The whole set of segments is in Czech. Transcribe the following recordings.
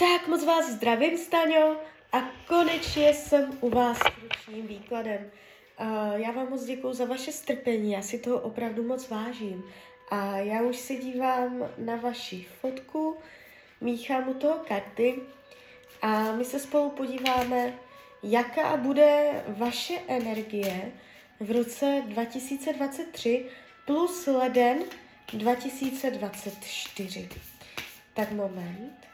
Tak moc vás zdravím, Staňo, a konečně jsem u vás s ročním výkladem. Uh, já vám moc děkuji za vaše strpení, já si toho opravdu moc vážím. A já už se dívám na vaši fotku, míchám u toho karty a my se spolu podíváme, jaká bude vaše energie v roce 2023 plus leden 2024. Tak moment.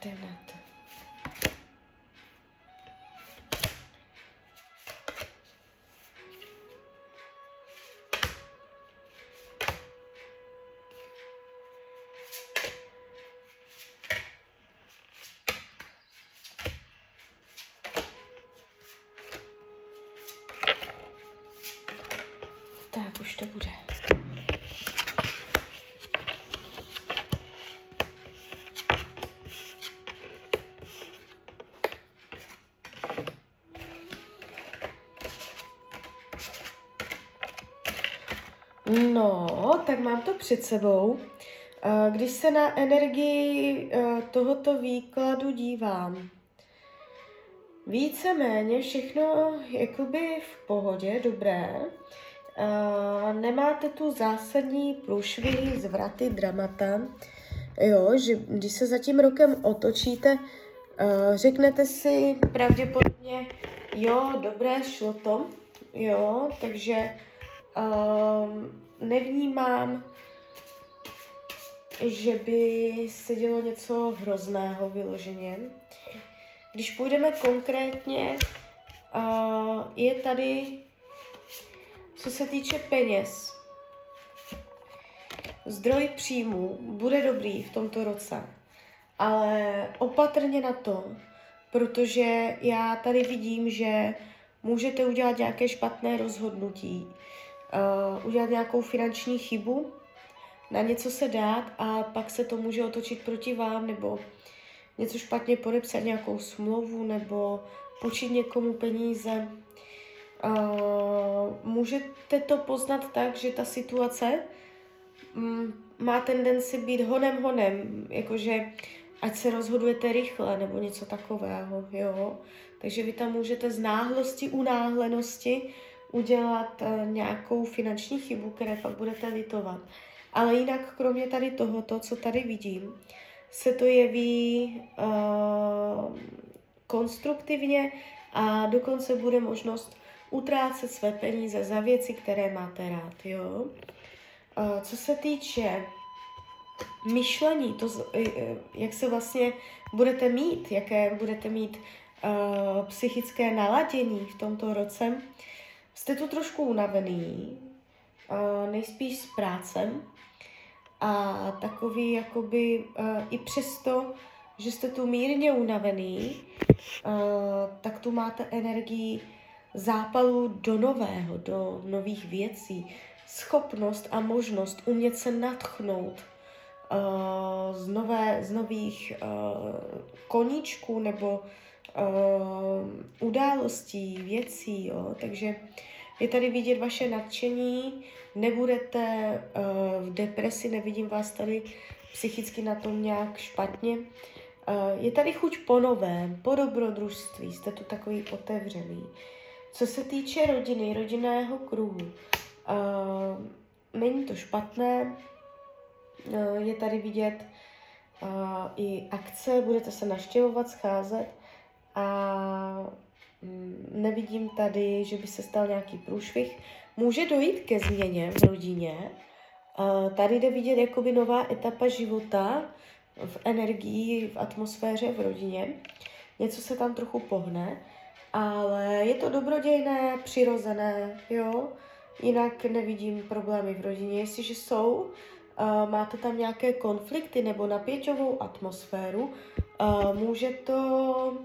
Jdem na to. Tak už to bude. No, tak mám to před sebou. Eh, Když se na energii eh, tohoto výkladu dívám, víceméně všechno jakoby v pohodě, dobré. Eh, Nemáte tu zásadní průšvihy, zvraty, dramata. Jo, že když se za tím rokem otočíte, řeknete si pravděpodobně, jo, dobré, šlo to, jo, takže um, nevnímám, že by se dělo něco hrozného vyloženě. Když půjdeme konkrétně, uh, je tady, co se týče peněz, zdroj příjmu bude dobrý v tomto roce, ale opatrně na to, protože já tady vidím, že můžete udělat nějaké špatné rozhodnutí, uh, udělat nějakou finanční chybu, na něco se dát a pak se to může otočit proti vám, nebo něco špatně podepsat, nějakou smlouvu, nebo počít někomu peníze. Uh, můžete to poznat tak, že ta situace um, má tendenci být honem honem, jakože ať se rozhodujete rychle, nebo něco takového, jo. Takže vy tam můžete z náhlosti, unáhlenosti udělat uh, nějakou finanční chybu, které pak budete litovat. Ale jinak, kromě tady tohoto, co tady vidím, se to jeví uh, konstruktivně a dokonce bude možnost utrácet své peníze za věci, které máte rád. Jo? Uh, co se týče myšlení, to, jak se vlastně budete mít, jaké budete mít uh, psychické naladění v tomto roce, jste tu trošku unavený, nejspíš s prácem a takový jakoby i přesto, že jste tu mírně unavený, tak tu máte energii zápalu do nového, do nových věcí, schopnost a možnost umět se natchnout z, nové, z nových koníčků nebo uh, událostí, věcí, jo? takže je tady vidět vaše nadšení, nebudete uh, v depresi, nevidím vás tady psychicky na tom nějak špatně. Uh, je tady chuť po novém, po dobrodružství, jste tu takový otevřený. Co se týče rodiny, rodinného kruhu, uh, není to špatné, uh, je tady vidět uh, i akce, budete se naštěvovat, scházet a um, nevidím tady, že by se stal nějaký průšvih. Může dojít ke změně v rodině. Tady jde vidět jakoby nová etapa života v energii, v atmosféře v rodině. Něco se tam trochu pohne ale je to dobrodějné, přirozené, jo. Jinak nevidím problémy v rodině. Jestliže jsou, máte tam nějaké konflikty nebo napěťovou atmosféru, může to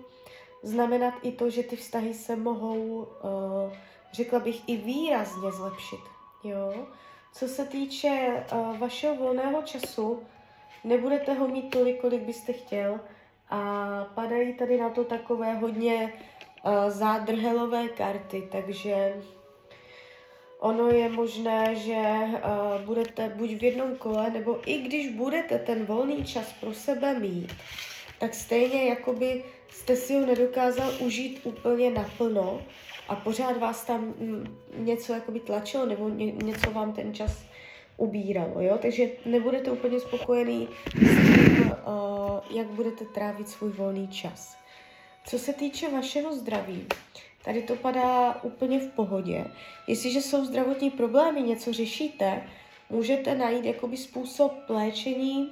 znamenat i to, že ty vztahy se mohou, uh, řekla bych, i výrazně zlepšit, jo. Co se týče uh, vašeho volného času, nebudete ho mít tolik, kolik byste chtěl a padají tady na to takové hodně uh, zádrhelové karty, takže ono je možné, že budete buď v jednom kole, nebo i když budete ten volný čas pro sebe mít, tak stejně jakoby jste si ho nedokázal užít úplně naplno a pořád vás tam mm, něco jakoby tlačilo nebo ně, něco vám ten čas ubíralo, jo? Takže nebudete úplně spokojený s tím, uh, jak budete trávit svůj volný čas. Co se týče vašeho zdraví, tady to padá úplně v pohodě. Jestliže jsou zdravotní problémy, něco řešíte, můžete najít jakoby způsob léčení,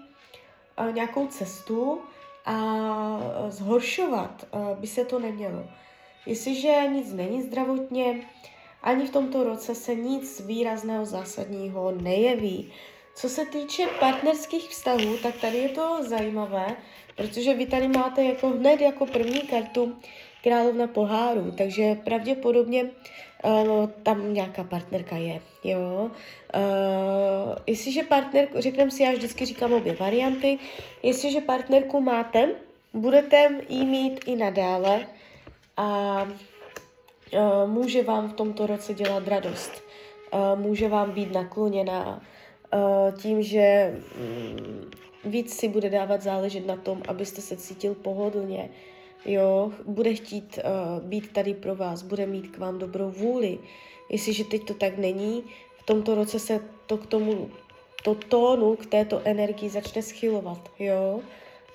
uh, nějakou cestu a zhoršovat by se to nemělo. Jestliže nic není zdravotně, ani v tomto roce se nic výrazného zásadního nejeví. Co se týče partnerských vztahů, tak tady je to zajímavé, protože vy tady máte jako hned jako první kartu královna poháru, takže pravděpodobně uh, tam nějaká partnerka je, jo. Uh, jestliže partner, řekneme si, já vždycky říkám obě varianty, jestliže partnerku máte, budete jí mít i nadále a uh, může vám v tomto roce dělat radost. Uh, může vám být nakloněná uh, tím, že um, víc si bude dávat záležet na tom, abyste se cítil pohodlně, jo, bude chtít uh, být tady pro vás, bude mít k vám dobrou vůli. Jestliže teď to tak není, v tomto roce se to k tomu, to tónu, k této energii začne schylovat, jo.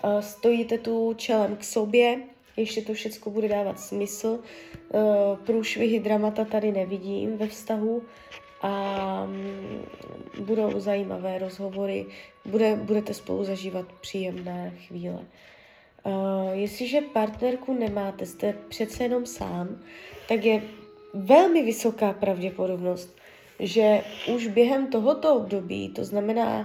Uh, stojíte tu čelem k sobě, ještě to všechno bude dávat smysl. Uh, průšvihy dramata tady nevidím ve vztahu a um, budou zajímavé rozhovory, bude, budete spolu zažívat příjemné chvíle. Uh, jestliže partnerku nemáte, jste přece jenom sám, tak je velmi vysoká pravděpodobnost, že už během tohoto období, to znamená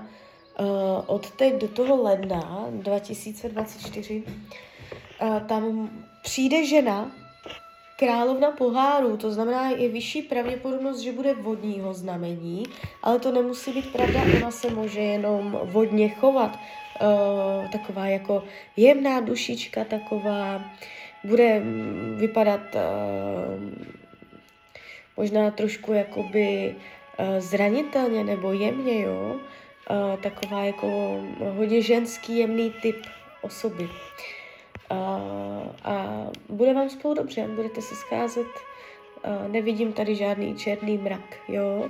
uh, od teď do toho ledna 2024, uh, tam přijde žena, královna poháru, to znamená, je vyšší pravděpodobnost, že bude vodního znamení, ale to nemusí být pravda, ona se může jenom vodně chovat. Taková jako jemná dušička, taková, bude vypadat uh, možná trošku jakoby uh, zranitelně nebo jemně, jo. Uh, taková jako hodně ženský jemný typ osoby. Uh, a bude vám spolu dobře, budete se scházet, uh, nevidím tady žádný černý mrak, jo.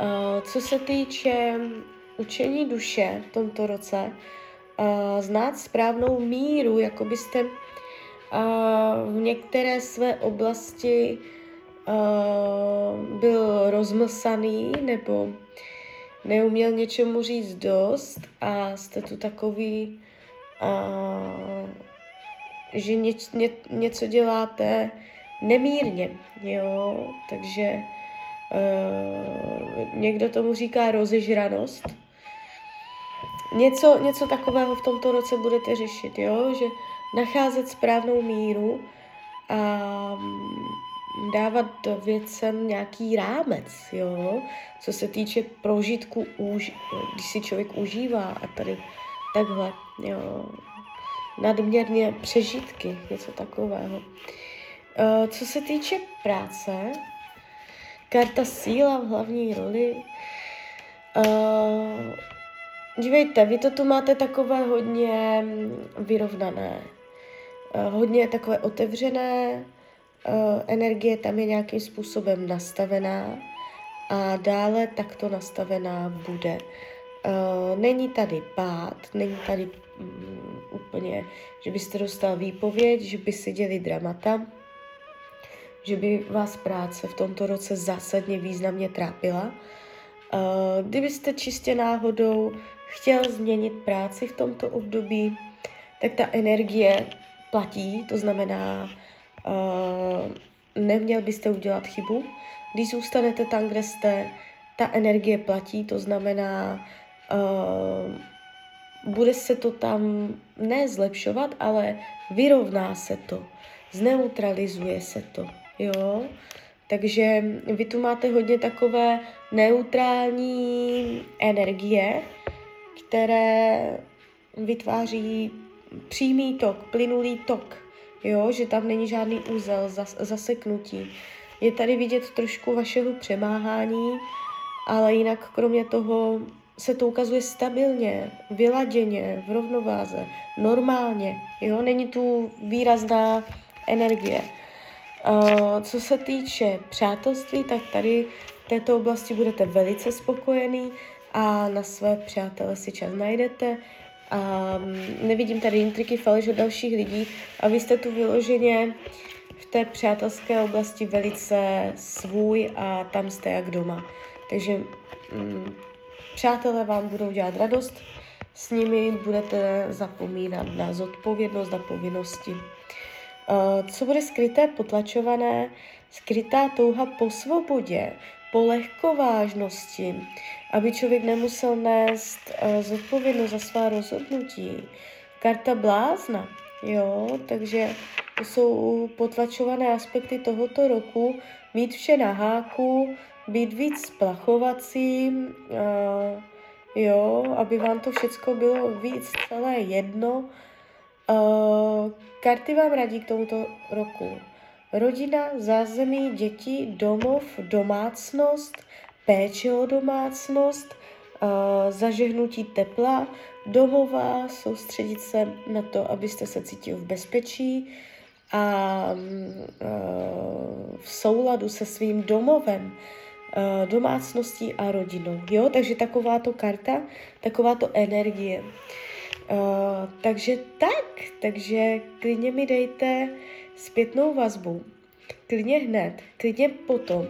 Uh, co se týče učení duše v tomto roce, uh, znát správnou míru, jako byste uh, v některé své oblasti uh, byl rozmlsaný nebo neuměl něčemu říct dost a jste tu takový, uh, že něč, ně, něco děláte nemírně, jo, takže uh, někdo tomu říká rozežranost. Něco, něco takového v tomto roce budete řešit, jo, že nacházet správnou míru a dávat věcem nějaký rámec, jo, co se týče prožitku, už, když si člověk užívá a tady takhle, jo, nadměrně přežitky, něco takového. Uh, co se týče práce, karta síla v hlavní roli. Dívejte, vy to tu máte takové hodně vyrovnané, uh, hodně takové otevřené, uh, energie tam je nějakým způsobem nastavená a dále takto nastavená bude. Uh, není tady pád, není tady um, úplně, že byste dostal výpověď, že by se děli dramata, že by vás práce v tomto roce zásadně významně trápila. Kdybyste čistě náhodou chtěl změnit práci v tomto období, tak ta energie platí, to znamená, uh, neměl byste udělat chybu. Když zůstanete tam, kde jste, ta energie platí, to znamená, uh, bude se to tam ne zlepšovat, ale vyrovná se to, zneutralizuje se to, jo. Takže vy tu máte hodně takové neutrální energie, které vytváří přímý tok, plynulý tok, jo, že tam není žádný úzel, zas, zaseknutí. Je tady vidět trošku vašeho přemáhání, ale jinak kromě toho se to ukazuje stabilně, vyladěně, v rovnováze, normálně, jo, není tu výrazná energie. Uh, co se týče přátelství, tak tady v této oblasti budete velice spokojený a na své přátele si čas najdete. A um, nevidím tady intriky, faleš od dalších lidí a vy jste tu vyloženě v té přátelské oblasti velice svůj a tam jste jak doma. Takže um, přátelé vám budou dělat radost, s nimi budete zapomínat na zodpovědnost a povinnosti. Co bude skryté, potlačované, skrytá touha po svobodě, po lehkovážnosti, aby člověk nemusel nést uh, zodpovědnost za svá rozhodnutí. Karta blázna, jo, takže to jsou potlačované aspekty tohoto roku, mít vše na háku, být víc splachovací, uh, jo, aby vám to všecko bylo víc celé jedno. Uh, karty vám radí k tomuto roku. Rodina, zázemí, děti, domov, domácnost, péče o domácnost, zažehnutí tepla, domová, soustředit se na to, abyste se cítil v bezpečí a uh, v souladu se svým domovem, domácností a rodinou. Jo, takže takováto karta, takováto energie. Uh, takže tak, takže klidně mi dejte zpětnou vazbu, klidně hned, klidně potom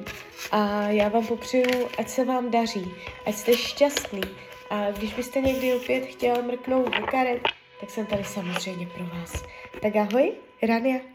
a já vám popřeju, ať se vám daří, ať jste šťastný a když byste někdy opět chtěla mrknout do karet, tak jsem tady samozřejmě pro vás. Tak ahoj, Rania.